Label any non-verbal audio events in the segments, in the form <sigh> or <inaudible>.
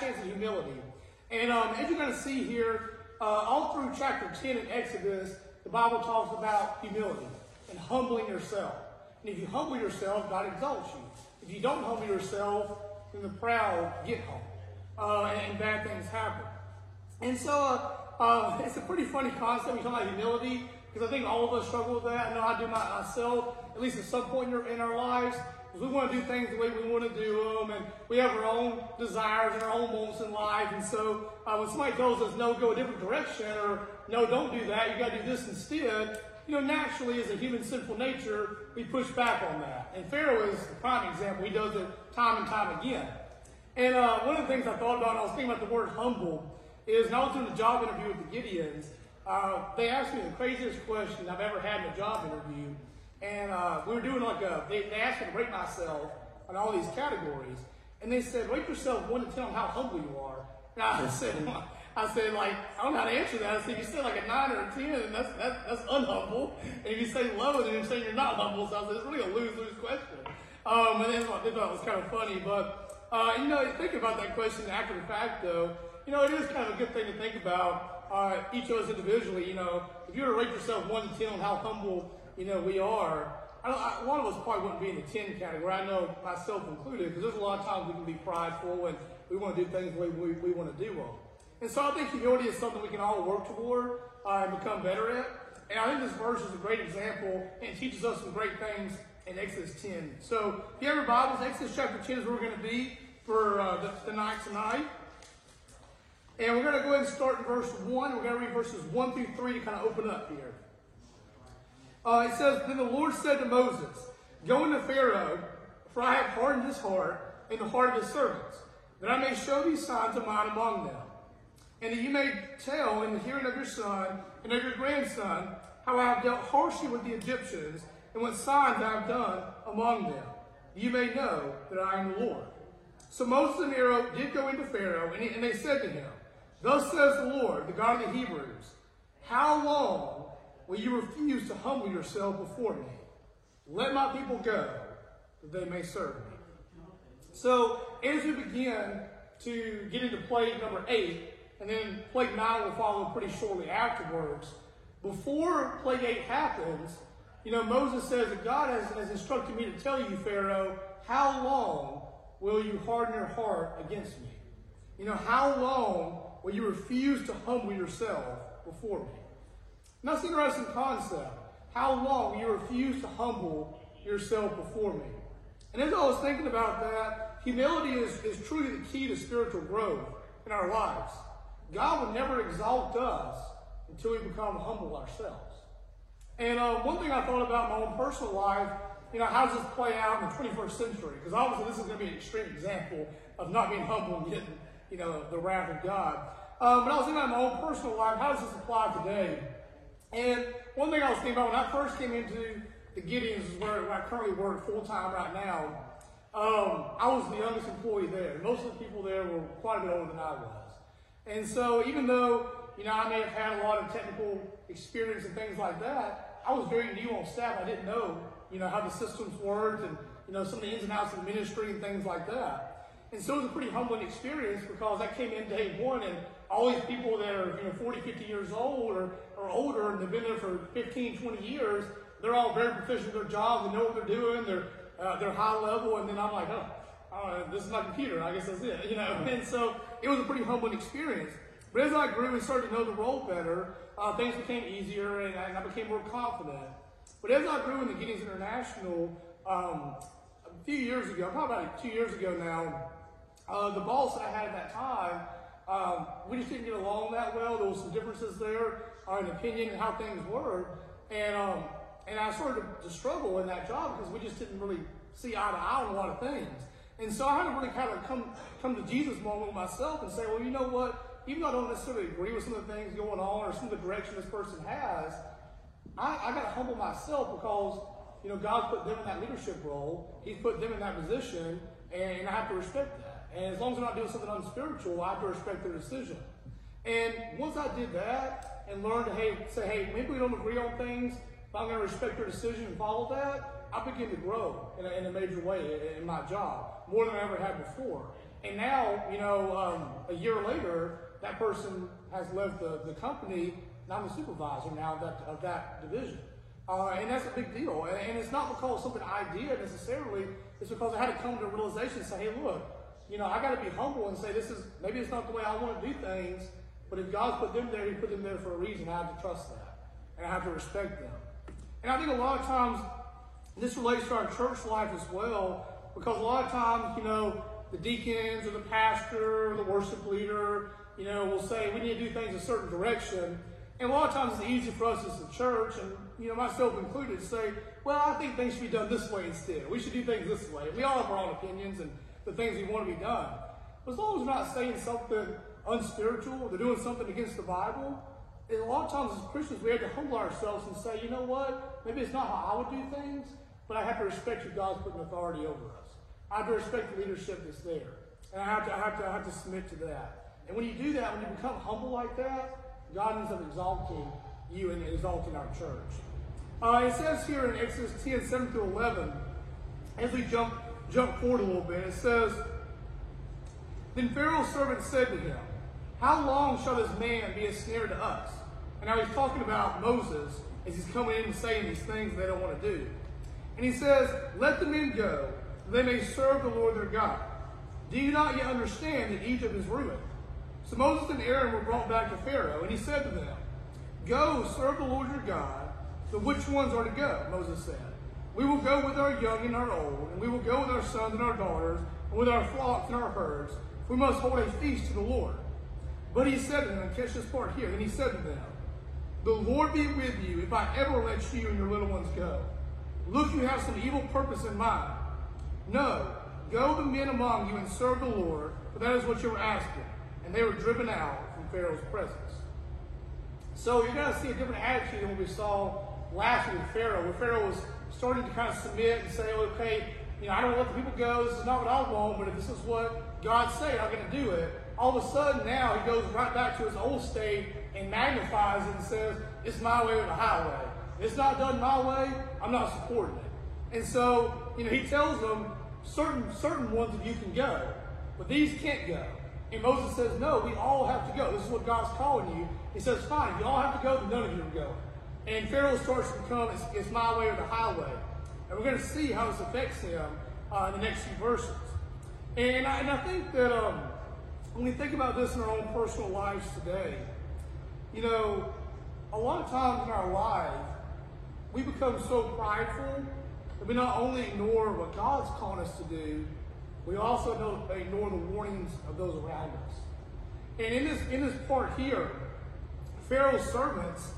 chance of humility. And um, as you're going to see here, uh, all through chapter 10 in Exodus, the Bible talks about humility and humbling yourself. And if you humble yourself, God exalts you. If you don't humble yourself, then the proud get humble. Uh, and, and, bad things happen. And so uh, uh, <laughs> it's a pretty funny concept. We talk about humility because I think all of us struggle with that. I know I do myself, at least at some point in our lives. Because we want to do things the way we want to do them, and we have our own desires and our own wants in life. And so uh, when somebody tells us, no, go a different direction, or no, don't do that, you got to do this instead, you know, naturally, as a human sinful nature, we push back on that. And Pharaoh is the prime example. He does it time and time again. And uh, one of the things I thought about, I was thinking about the word humble, is when I was doing a job interview with the Gideons, uh, they asked me the craziest question I've ever had in a job interview. And uh, we were doing like a, they, they asked me to rate myself on all these categories. And they said, rate yourself 1 to 10 on how humble you are. And I <laughs> said, I said, like, I don't know how to answer that. I said, if you said like a 9 or a 10, and that's, that's, that's unhumble. And if you say low, then you're saying you're not humble. So I said, it's really a lose-lose question. Um, and then I thought it was kind of funny. But, uh, you know, think about that question after the fact, though. You know, it is kind of a good thing to think about uh, each of us individually. You know, if you were to rate yourself 1 to 10 on how humble you know, we are. I I, lot of us probably wouldn't be in the 10 category. I know myself included, because there's a lot of times we can be prideful and we want to do things the way we, we want to do them. And so I think humility is something we can all work toward uh, and become better at. And I think this verse is a great example and teaches us some great things in Exodus 10. So if you have your Bibles, Exodus chapter 10 is where we're going to be for uh, the, the night tonight. And we're going to go ahead and start in verse 1. We're going to read verses 1 through 3 to kind of open up here. Uh, it says, Then the Lord said to Moses, Go into Pharaoh, for I have hardened his heart and the heart of his servants, that I may show these signs of mine among them, and that you may tell in the hearing of your son and of your grandson how I have dealt harshly with the Egyptians and what signs I have done among them. You may know that I am the Lord. So Moses and Aaron did go into Pharaoh, and, he, and they said to him, Thus says the Lord, the God of the Hebrews, How long Will you refuse to humble yourself before me? Let my people go, that they may serve me. So, as we begin to get into plague number eight, and then plague nine will follow pretty shortly afterwards, before plague eight happens, you know, Moses says that God has, has instructed me to tell you, Pharaoh, how long will you harden your heart against me? You know, how long will you refuse to humble yourself before me? And that's an interesting concept. How long you refuse to humble yourself before me. And as I was thinking about that, humility is, is truly the key to spiritual growth in our lives. God would never exalt us until we become humble ourselves. And uh, one thing I thought about in my own personal life, you know, how does this play out in the 21st century? Because obviously this is going to be an extreme example of not being humble and getting, you know, the wrath of God. Um, but I was thinking about my own personal life, how does this apply today? And one thing I was thinking about when I first came into the Gideons, where I currently work full time right now, um, I was the youngest employee there. Most of the people there were quite a bit older than I was. And so even though, you know, I may have had a lot of technical experience and things like that, I was very new on staff. I didn't know, you know, how the systems worked and, you know, some of the ins and outs of ministry and things like that. And so it was a pretty humbling experience because I came in day one and all these people that are, you know, 40, 50 years old or, or older and they've been there for 15, 20 years, they're all very proficient in their jobs, they know what they're doing, they're, uh, they're high level, and then I'm like, oh, oh, this is my computer, I guess that's it, you know. <laughs> And so it was a pretty humbling experience. But as I grew and started to know the role better, uh, things became easier and I, and I, became more confident. But as I grew in the Gideons International, um, a few years ago, probably about two years ago now, uh, the boss that I had at that time um, we just didn't get along that well. There was some differences there uh, in opinion how things were. And, um, and I started to, to struggle in that job because we just didn't really see eye to eye on a lot of things. And so I had to really kind of come, come to Jesus moment with myself and say, well, you know what? Even though I don't necessarily agree with some of the things going on or some of the direction this person has, I, I got to humble myself because, you know, God put them in that leadership role. He's put them in that position, and I have to respect that. And as long as they're not doing something unspiritual, I have to respect their decision. And once I did that and learned to hey, say, hey, maybe we don't agree on things, but I'm going to respect their decision and follow that, I began to grow in a, in a major way in my job, more than I ever had before. And now, you know, um, a year later, that person has left the, the company, and I'm the supervisor now of that, of that division. Uh, and that's a big deal. And, and, it's not because something I did necessarily, it's because I had to come to a realization and say, hey, look, you know, I got to be humble and say, this is, maybe it's not the way I want to do things, but if God's put them there, He put them there for a reason. I have to trust that. And I have to respect them. And I think a lot of times, this relates to our church life as well, because a lot of times, you know, the deacons or the pastor or the worship leader, you know, will say we need to do things a certain direction. And a lot of times it's easy for us as a church, and you know, myself included, to say, well, I think things should be done this way instead. We should do things this way. We all have our own opinions and the things we want to be done. But as long as we're not saying something unspiritual, they're doing something against the Bible, and a lot of times as Christians, we have to humble ourselves and say, you know what? Maybe it's not how I would do things, but I have to respect who God's put an authority over us. I have to respect the leadership that's there. And I have to, I have to, I have to submit to that. And when you do that, when you become humble like that, God ends up exalting you and exalting our church. Uh, it says here in Exodus 10, 7 to 11, as we jump, jump forward a little bit, it says, Then Pharaoh's servant said to him, How long shall this man be a snare to us? And now he's talking about Moses as he's coming in and saying these things they don't want to do. And he says, Let the men go, they may serve the Lord their God. Do you not yet understand that Egypt is ruined? So Moses and Aaron were brought back to Pharaoh, and he said to them, Go, serve the Lord your God. So which ones are to go? Moses said. We will go with our young and our old, and we will go with our sons and our daughters, and with our flocks and our herds. We must hold a feast to the Lord. But he said to them, catch this part here, then he said to them, The Lord be with you if I ever let you and your little ones go. Look, you have some evil purpose in mind. No, go the men among you and serve the Lord, for that is what you were asking. And they were driven out from Pharaoh's presence. So you're going to see a different attitude than what we saw last week with Pharaoh, where Pharaoh was starting to kind of submit and say, okay, you know, I don't let the people go. This is not what I want, but if this is what God saying, I'm going to do it. All of a sudden now he goes right back to his old state and magnifies it and says, it's my way or the highway. If it's not done my way, I'm not supporting it. And so, you know, he tells them certain certain ones of you can go, but these can't go. And Moses says, no, we all have to go. This is what God's calling you. He says, fine, you all have to go, then none of you are going. And Pharaoh starts to become, it's, it's my way or the highway. And we're going to see how this affects him uh, in the next few verses. And I, and I think that um, when we think about this in our own personal lives today, you know, a lot of times in our life, we become so prideful that we not only ignore what God's calling us to do, we also ignore the warnings of those around us. And in this, in this part here, Pharaoh's servants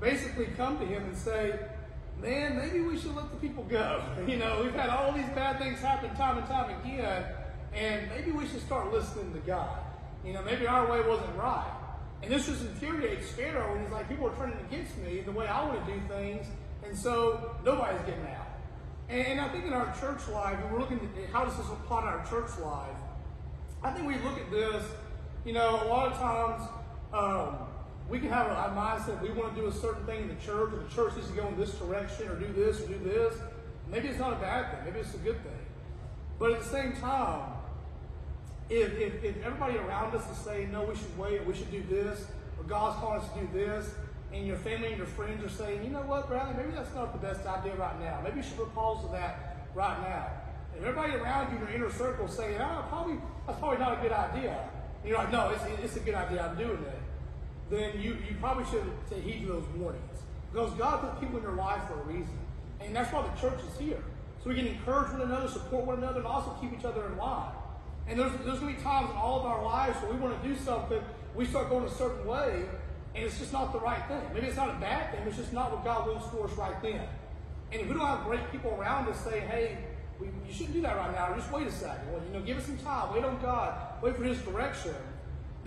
basically come to him and say, man, maybe we should let the people go. <laughs> You know, we've had all these bad things happen time and time again, and maybe we should start listening to God. You know, maybe our way wasn't right. And this just infuriates Pharaoh, and he's like, people are turning against me the way I want to do things, and so nobody's getting out. And I think in our church life, when we're looking at how does this apply to our church life, I think we look at this, you know, a lot of times um, we can have a, mindset we want to do a certain thing in the church, or the church needs to go in this direction, or do this, or do this. Maybe it's not a bad thing. Maybe it's a good thing. But at the same time, if, if, if everybody around us is saying, no, we should wait, we should do this, or God's calling us to do this, and your family and your friends are saying, you know what, Bradley, maybe that's not the best idea right now. Maybe you should put pause to that right now. And everybody around you in your inner circle is saying, oh, probably that's probably not a good idea. And you're like, no, it's, it's a good idea. I'm doing it. Then you, you probably should take heed to those warnings. Because God put people in your life for a reason. And that's why the church is here. So we can encourage one another, support one another, and also keep each other in line. And there's, there's going to be times in all of our lives where we want to do something, we start going a certain way, and it's just not the right thing. Maybe it's not a bad thing, it's just not what God wants for us right then. And if we don't have great people around us saying, hey, we, you shouldn't do that right now, or just wait a second, well, you know, give us some time, wait on God, wait for His direction,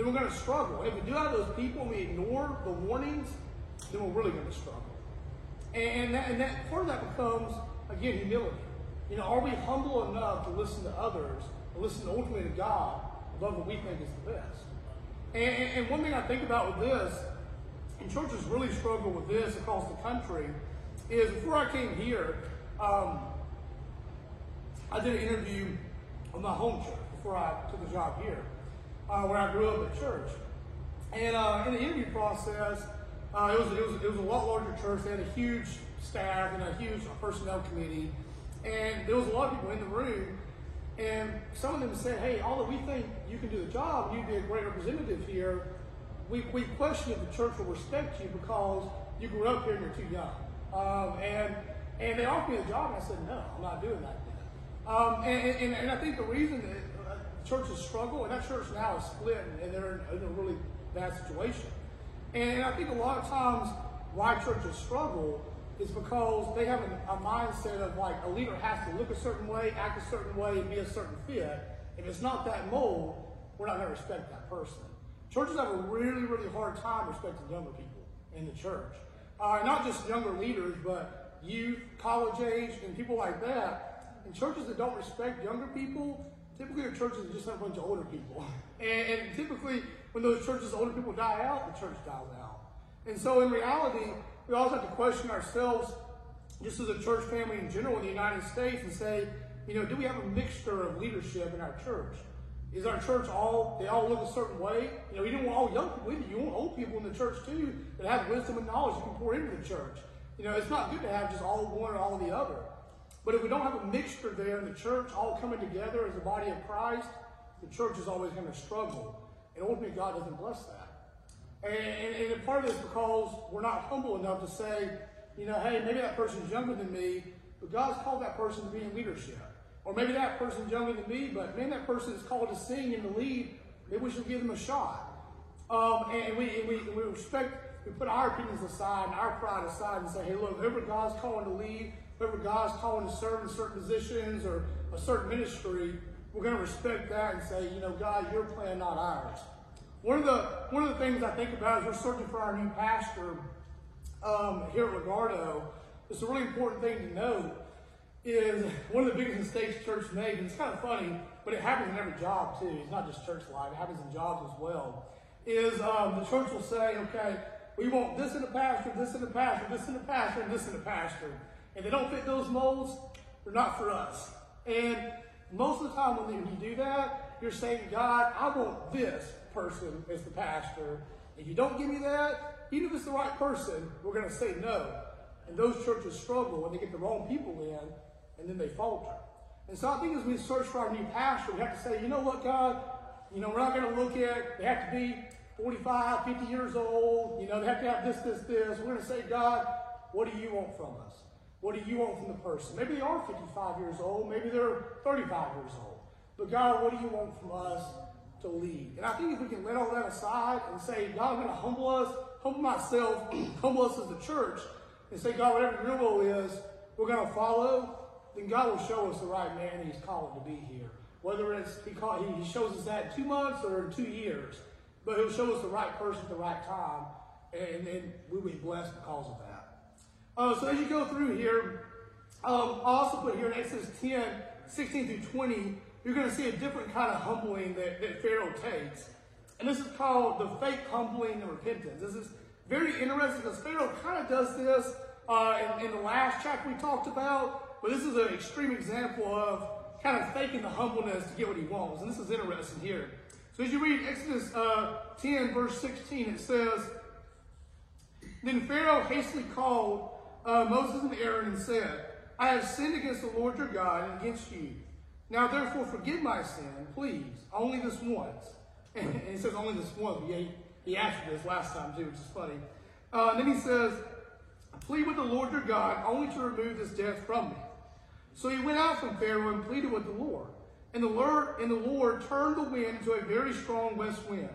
then we're going to struggle. If we do have those people and we ignore the warnings, then we're really going to struggle. And, and, that, and that part of that becomes, again, humility. You know, are we humble enough to listen to others, and listen ultimately to God above what we think is the best? And, and, one thing I think about with this, and churches really struggle with this across the country, is before I came here, um, I did an interview with my home church, before I took the job here, uh, where I grew up at church. And uh, in the interview process, uh, it, was, it, was, it was a lot larger church. They had a huge staff and a huge personnel committee. And there was a lot of people in the room. And some of them said, hey, although we think you can do the job, you'd be a great representative here, we, we question if the church will respect you because you grew up here and you're too young. Um, and, and they offered me the job, and I said, no, I'm not doing that. Um, and, and, and, I think the reason that churches struggle, and that church now is split, and they're in a really bad situation. And I think a lot of times why churches struggle is because they have a, mindset of like a leader has to look a certain way, act a certain way, and be a certain fit. If it's not that mold, we're not going to respect that person. Churches have a really, really hard time respecting younger people in the church. Uh, not just younger leaders, but youth, college age, and people like that. And churches that don't respect younger people, typically are churches just have a bunch of older people. <laughs> And, and typically, when those churches, older people die out, the church dies out. And so in reality, we also have to question ourselves, just as a church family in general in the United States, and say, you know, do we have a mixture of leadership in our church? Is our church all, they all look a certain way? You know, you don't want all young people. You want old people in the church too that have wisdom and knowledge you can pour into the church. You know, it's not good to have just all one or all the other. But if we don't have a mixture there in the church, all coming together as a body of Christ, the church is always going to struggle. And ultimately, God doesn't bless that. And, and, and part of this because we're not humble enough to say, you know, hey, maybe that person's younger than me, but God's called that person to be in leadership. Or maybe that person's younger than me, but man, that person is called to sing and to lead. Maybe we should give them a shot. Um, and, we, and we, we respect, we put our opinions aside and our pride aside and say, hey, look, whoever God's calling to lead, whoever God's calling to serve in certain positions or a certain ministry, we're going to respect that and say, you know, God, your plan, not ours. One of the one of the things I think about as we're searching for our new pastor um, here at Lagardo, it's a really important thing to note is one of the biggest mistakes church made, and it's kind of funny, but it happens in every job too. It's not just church life; it happens in jobs as well. Is um, the church will say, okay, we want this in a pastor, this in a pastor, this in a pastor, and this in a pastor. And they don't fit those molds, they're not for us. And most of the time when you do that, you're saying, God, I want this person as the pastor. If you don't give me that, even if it's the right person, we're going to say no. And those churches struggle when they get the wrong people in, and then they falter. And so I think as we search for our new pastor, we have to say, you know what, God, you know, we're not going to look at, they have to be 45, 50 years old, you know, they have to have this, this, this. We're going to say, God, what do you want from us? What do you want from the person? Maybe they are 55 years old, maybe they're 35 years old. But God, what do you want from us to lead? And I think if we can let all that aside and say, God, I'm going to humble us, humble myself, <clears throat> humble us as a church, and say, God, whatever your will is, we're going to follow, then God will show us the right man He's called to be here. Whether it's he, call, he shows us that in two months or in two years, but He'll show us the right person at the right time, and then we'll be blessed because of that. Uh, so as you go through here, um, also put here in Exodus 10, 16 through 20, you're going to see a different kind of humbling that, that Pharaoh takes. And this is called the fake humbling and repentance. This is very interesting because Pharaoh kind of does this uh, in, in, the last chapter we talked about, but this is an extreme example of kind of faking the humbleness to get what he wants. And this is interesting here. So as you read Exodus uh, 10, verse 16, it says, Then Pharaoh hastily called uh, Moses and Aaron and said, I have sinned against the Lord your God and against you. Now therefore forgive my sin, please, only this once. <laughs> And he says only this once. He, he asked this last time too, which is funny. Uh, and then he says, plead with the Lord your God only to remove this death from me. So he went out from Pharaoh and pleaded with the Lord. And the Lord, and the Lord turned the wind into a very strong west wind,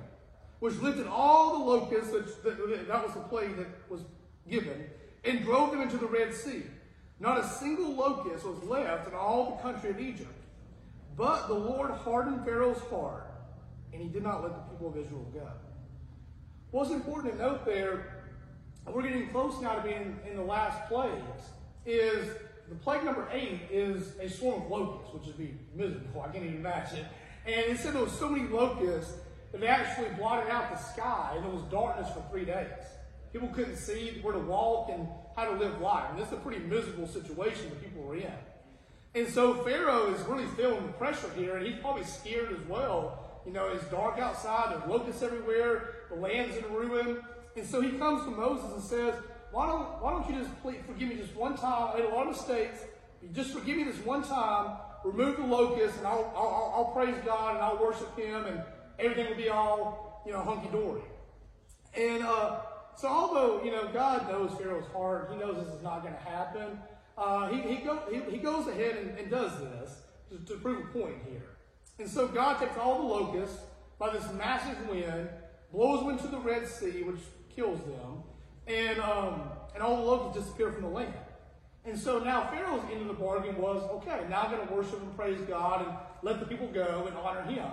which lifted all the locusts, that, that, that was the plague that was given, and drove them into the Red Sea. Not a single locust was left in all the country of Egypt. But the Lord hardened Pharaoh's heart, and he did not let the people of Israel go. What's important to note there, we're getting close now to being in the last plagues, is the plague number eight is a swarm of locusts, which would be miserable. I can't even imagine. And it said there was so many locusts that they actually blotted out the sky, and there was darkness for three days. People couldn't see where to walk and how to live life. And this is a pretty miserable situation that people were in. And so Pharaoh is really feeling the pressure here, and he's probably scared as well. You know, it's dark outside, there's locusts everywhere, the land's in ruin. And so he comes to Moses and says, Why don't, why don't you just please forgive me just one time? I made a lot of mistakes. Just forgive me this one time, remove the locusts, and I'll, I'll, I'll praise God and I'll worship Him, and everything will be all, you know, hunky dory. And uh, so, although, you know, God knows Pharaoh's heart, He knows this is not going to happen, uh, he, he, go, he, he, goes ahead and, and does this to, to, prove a point here. And so, God takes all the locusts by this massive wind, blows them into the Red Sea, which kills them, and, um, and all the locusts disappear from the land. And so now Pharaoh's end of the bargain was okay, now I'm going to worship and praise God and let the people go and honor him.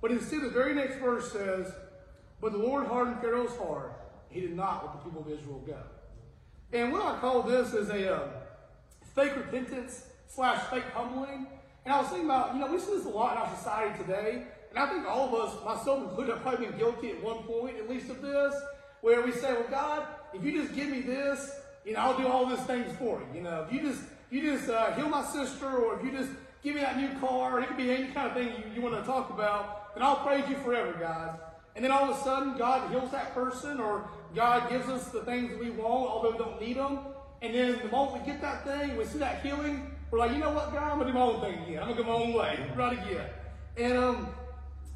But instead, the very next verse says, But the Lord hardened Pharaoh's heart. He did not let the people of Israel go. And what I call this is a uh, fake repentance slash fake humbling. And I was thinking about, you know, we see this a lot in our society today. And I think all of us, myself included, have probably been guilty at one point, at least of this, where we say, well, God, if you just give me this, you know, I'll do all these things for you. You know, if you just you just uh, heal my sister, or if you just give me that new car, it could be any kind of thing you, you want to talk about, then I'll praise you forever, God. And then all of a sudden, God heals that person, or God gives us the things we want, although we don't need them. And then the moment we get that thing, we see that healing, we're like, you know what, God, I'm gonna do my own thing again. I'm gonna go my own way, right again. And um,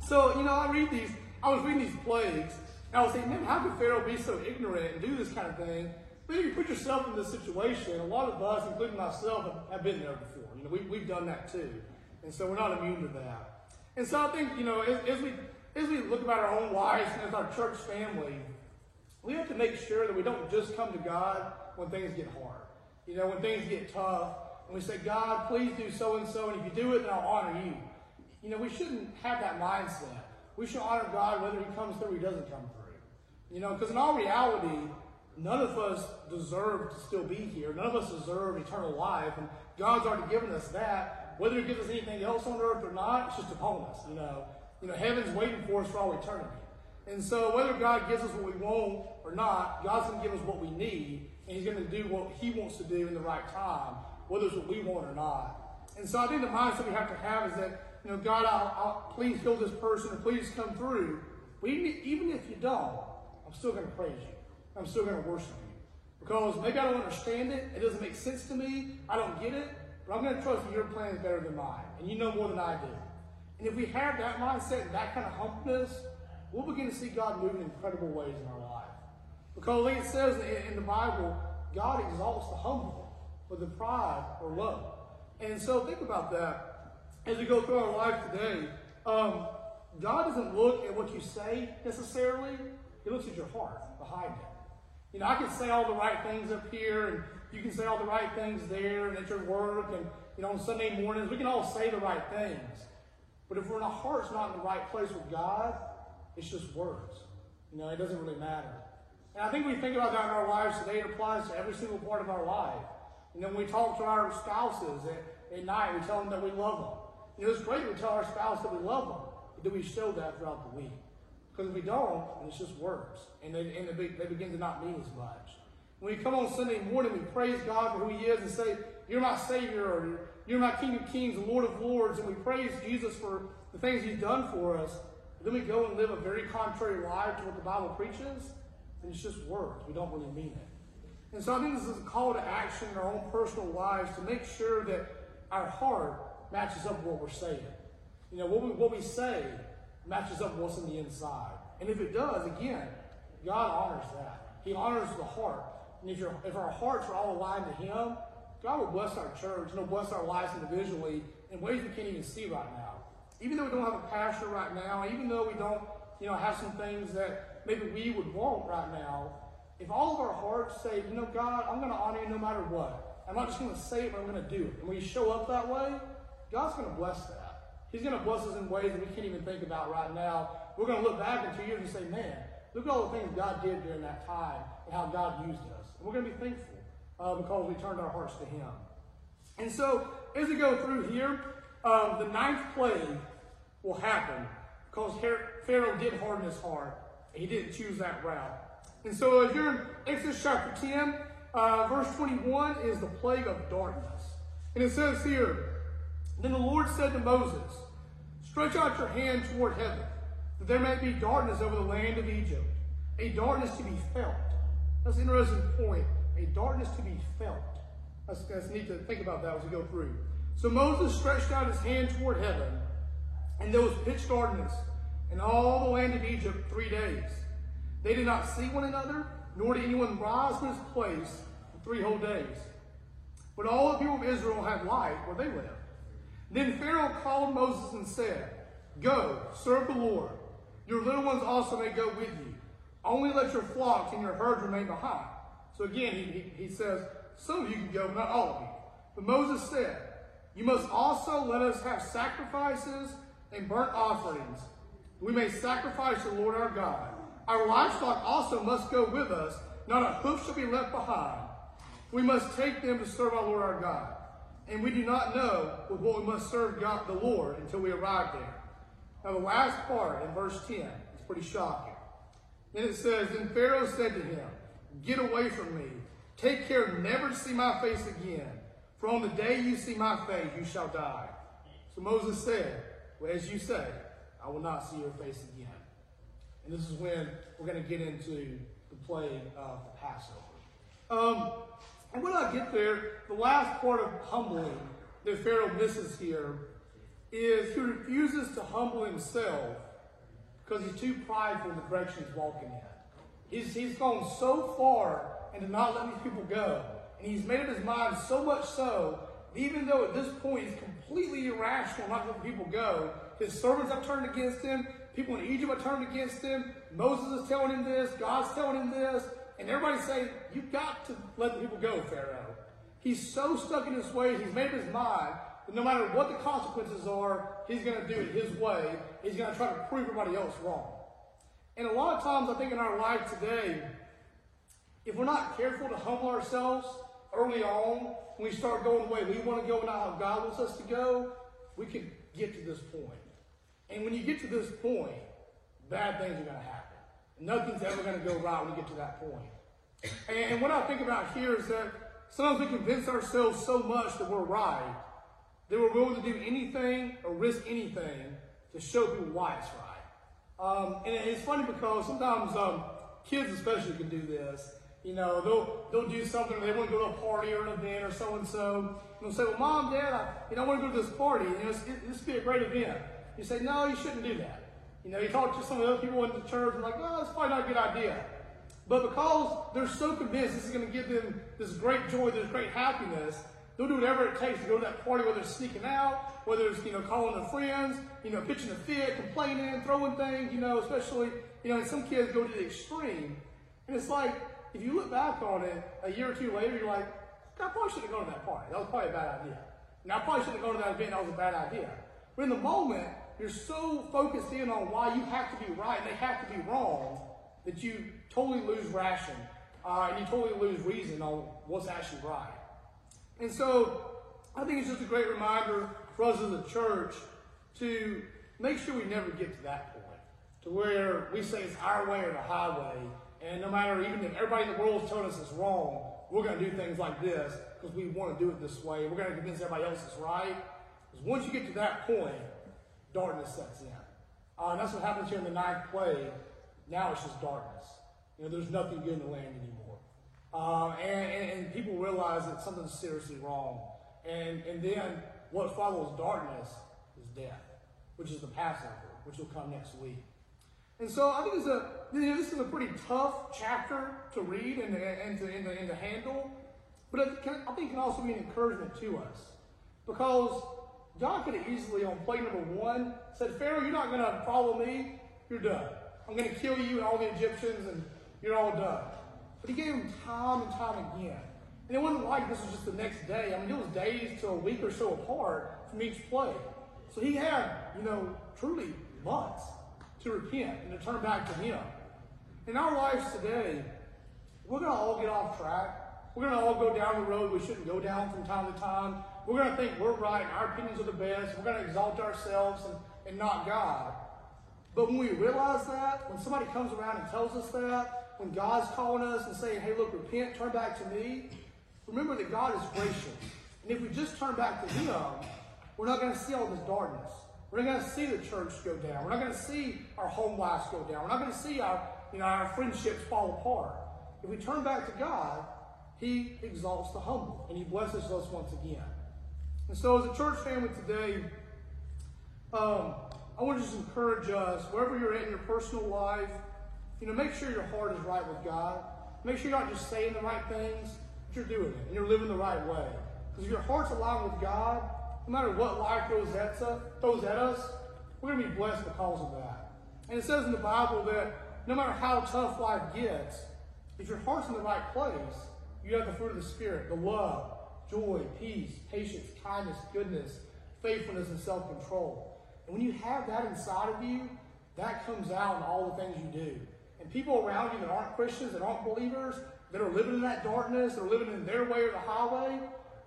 so you know, I read these. I was reading these plagues, and I was thinking, man, how could Pharaoh be so ignorant and do this kind of thing? But if you put yourself in this situation, a lot of us, including myself, have been there before. You know, we, we've done that too. And so we're not immune to that. And so I think, you know, as, as we as we look about our own lives and as our church family, we have to make sure that we don't just come to God when things get hard. You know, when things get tough, and we say, God, please do so and so, and if you do it, then I'll honor you. You know, we shouldn't have that mindset. We should honor God whether He comes through or He doesn't come through. You know, because in all reality, None of us deserve to still be here. None of us deserve eternal life. And God's already given us that. Whether He gives us anything else on earth or not, it's just upon us. You know, you know, heaven's waiting for us for all eternity. And so, whether God gives us what we want or not, God's going to give us what we need, and He's going to do what He wants to do in the right time, whether it's what we want or not. And so, I think the mindset we have to have is that, you know, God, I'll, I'll please heal this person, or please come through. But even, even if you don't, I'm still going to praise you. I'm still going to worship you. Because maybe I don't understand it, it doesn't make sense to me, I don't get it, but I'm going to trust that your plan is better than mine, and you know more than I do. And if we have that mindset and that kind of humbleness, we'll begin to see God move in incredible ways in our life. Because like it says in the Bible, God exalts the humble, but the pride are low. And so think about that as we go through our life today. Um, God doesn't look at what you say necessarily, He looks at your heart behind it. You know, I can say all the right things up here, and you can say all the right things there, and at your work, and you know, on Sunday mornings, we can all say the right things. But if we're in our heart's not in the right place with God, it's just words. You know, it doesn't really matter. And I think we think about that in our lives today, it applies to every single part of our life. You know, when we talk to our spouses at, at night, we tell them that we love them. You know, it's great we tell our spouse that we love them, but do we show that throughout the week? Because if we don't, it's just words. And, they, and they, they begin to not mean as much. When we come on Sunday morning, we praise God for who He is and say, You're my Savior, or You're my King of Kings, Lord of Lords, and we praise Jesus for the things He's done for us. Then we go and live a very contrary life to what the Bible preaches, and it's just words. We don't really mean it. And so I think this is a call to action in our own personal lives to make sure that our heart matches up with what we're saying. You know, what we, what we say matches up with what's in the inside. And if it does, again, God honors that. He honors the heart. And if, if our hearts are all aligned to Him, God will bless our church and He'll bless our lives individually in ways we can't even see right now. Even though we don't have a pastor right now, even though we don't, you know, have some things that maybe we would want right now, if all of our hearts say, you know, God, I'm going to honor you no matter what. I'm not just going to say it, but I'm going to do it. And when you show up that way, God's going to bless that. He's going to bless us in ways that we can't even think about right now. We're going to look back in two years and say, man, look at all the things God did during that time and how God used us. And we're going to be thankful uh, because we turned our hearts to Him. And so, as we go through here, um, the ninth plague will happen because Pharaoh did harden his heart. He didn't choose that route. And so, as you're in Exodus chapter 10, uh, verse 21 is the plague of darkness. And it says here, Then the Lord said to Moses, Stretch out your hand toward heaven, that there may be darkness over the land of Egypt, a darkness to be felt. That's an interesting point. A darkness to be felt. That's, that's neat to think about that as we go through. So Moses stretched out his hand toward heaven, and there was pitch darkness in all the land of Egypt three days. They did not see one another, nor did anyone rise from his place for three whole days. But all the people of Israel had light where they lived. Then Pharaoh called Moses and said, Go, serve the Lord. Your little ones also may go with you. Only let your flocks and your herds remain behind. So again, he, he, he says, Some of you can go, not all of you. But Moses said, You must also let us have sacrifices and burnt offerings. We may sacrifice the Lord our God. Our livestock also must go with us. Not a hoof shall be left behind. We must take them to serve our Lord our God. And we do not know with what we must serve God the Lord until we arrive there. Now the last part in verse 10 is pretty shocking. Then it says, Then Pharaoh said to him, Get away from me. Take care never to see my face again. For on the day you see my face, you shall die. So Moses said, Well, as you say, I will not see your face again. And this is when we're going to get into the plague of the Passover. Um, and when I get there, the last part of humbling that Pharaoh misses here is he refuses to humble himself because he's too prideful in the direction he's walking in. He's, he's gone so far into not letting these people go. He's made up his mind so much so, even though at this point he's completely irrational not letting people go, his servants have turned against him, people in Egypt have turned against him, Moses is telling him this, God's telling him this, and everybody's saying, You've got to let the people go, Pharaoh. He's so stuck in his ways, he's made up his mind that no matter what the consequences are, he's going to do it his way. He's going to try to prove everybody else wrong. And a lot of times, I think in our life today, if we're not careful to humble ourselves early on, when we start going the way we want to go, not how God wants us to go, we can get to this point. And when you get to this point, bad things are going to happen. Nothing's ever going to go right when you get to that point. And what I think about here is that sometimes we convince ourselves so much that we're right that we're willing to do anything or risk anything to show people why it's right. Um, and it's funny because sometimes um, kids especially can do this. You know, they'll they'll do something. They want to go to a party or an event or so and so. And they'll say, "Well, mom, dad, I, you know, I want to go to this party. You know, it, this would be a great event." You say, "No, you shouldn't do that." You know, you talk to some of the other people in the church and like, "Oh, it's probably not a good idea." But because they're so convinced this is going to give them this great joy, this great happiness, they'll do whatever it takes to go to that party, whether it's sneaking out, whether it's, you know, calling their friends, you know, pitching a fit, complaining, throwing things, you know, especially, you know, and some kids go to the extreme. And it's like, if you look back on it a year or two later, you're like, I probably shouldn't have gone to that party. That was probably a bad idea. Now, I probably shouldn't have gone to that event. That was a bad idea. But in the moment, you're so focused in on why you have to be right and they have to be wrong that you totally lose ration uh, and you totally lose reason on what's actually right. And so I think it's just a great reminder for us as a church to make sure we never get to that point, to where we say it's our way or the highway, and no matter even if everybody in the world is telling us it's wrong, we're going to do things like this because we want to do it this way. We're going to convince everybody else it's right. Because once you get to that point, darkness sets in. Uh, and that's what happens here in the ninth plague. Now it's just darkness. You know, there's nothing good in the land anymore. Uh, and, and, and, people realize that something's seriously wrong. And, and then what follows darkness is death, which is the Passover, which will come next week. And so I think it's a, you know, this is a pretty tough chapter to read and, and, to, and, to, and to handle, but it can, I think it can also be an encouragement to us. Because God could have easily, on play number one, said, Pharaoh, you're not going to follow me, you're done. I'm going to kill you and all the Egyptians, and you're all done. But he gave him time and time again. And it wasn't like this was just the next day. I mean, it was days to a week or so apart from each play. So he had, you know, truly months to repent and to turn back to him. In our lives today, we're going to all get off track. We're going to all go down the road we shouldn't go down from time to time. We're going to think we're right and our opinions are the best. We're going to exalt ourselves and, and not God. But when we realize that, when somebody comes around and tells us that, when God's calling us and saying, hey, look, repent, turn back to me, remember that God is gracious. And if we just turn back to Him, we're not going to see all this darkness. We're not going to see the church go down. We're not going to see our home lives go down. We're not going to see our, you know, our friendships fall apart. If we turn back to God, He exalts the humble and He blesses us once again. And so, as a church family today, um, I want to just encourage us, wherever you're at in your personal life, you know, make sure your heart is right with God. Make sure you're not just saying the right things, but you're doing it and you're living the right way. Because if your heart's aligned with God, no matter what life throws at, us, throws at us, we're going to be blessed because of that. And it says in the Bible that no matter how tough life gets, if your heart's in the right place, you have the fruit of the Spirit, the love, joy, peace, patience, kindness, goodness, faithfulness, and self-control. And when you have that inside of you, that comes out in all the things you do. And people around you that aren't Christians, that aren't believers, that are living in that darkness, that are living in their way or the highway,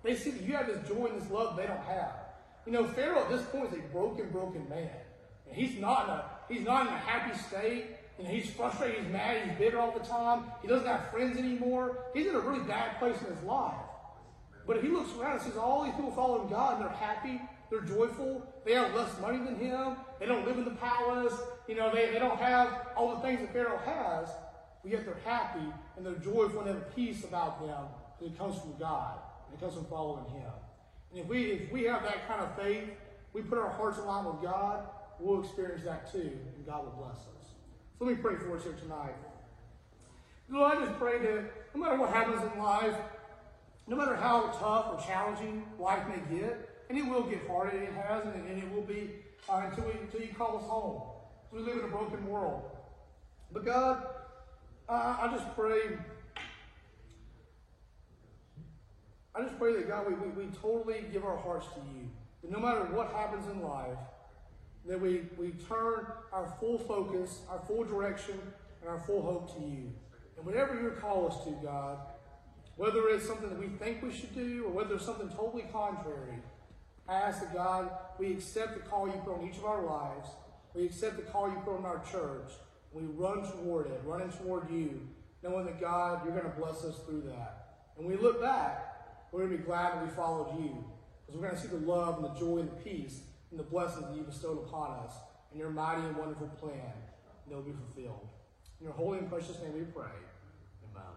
they see that you have this joy and this love they don't have. You know, Pharaoh at this point is a broken, broken man. And he's not in a he's not in a happy state. You know, he's frustrated, he's mad, he's bitter all the time. He doesn't have friends anymore. He's in a really bad place in his life. But if he looks around and sees all these people following God and they're happy, they're joyful, they have less money than him, they don't live in the palace, you know, they, they don't have all the things that Pharaoh has, but yet they're happy and they're joyful and have peace about them that comes from God. It comes from following him. And if we if we have that kind of faith, we put our hearts in line with God, we'll experience that too, and God will bless us. So let me pray for us here tonight. Lord, I just pray that no matter what happens in life, no matter how tough or challenging life may get, and it will get hard, it has, and, it will be uh, until, we, until you call us home. We live in a broken world. But God, I just pray, I just pray that God, we, we, we totally give our hearts to you. That no matter what happens in life, that we, we turn our full focus, our full direction, and our full hope to you. And whatever you call us to, God, whether it's something that we think we should do or whether it's something totally contrary, I ask that God, we accept the call you put on each of our lives. We accept the call you put on our church. We run toward it, running toward you, knowing that God, you're going to bless us through that. And we look back, we're going to be glad that we followed you. Because we're going to see the love and the joy and the peace and the blessings that you bestowed upon us and your mighty and wonderful plan. And they'll be fulfilled. In your holy and precious name we pray. Amen.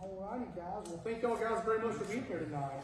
All righty, guys. Well, thank y'all guys very much for being here tonight.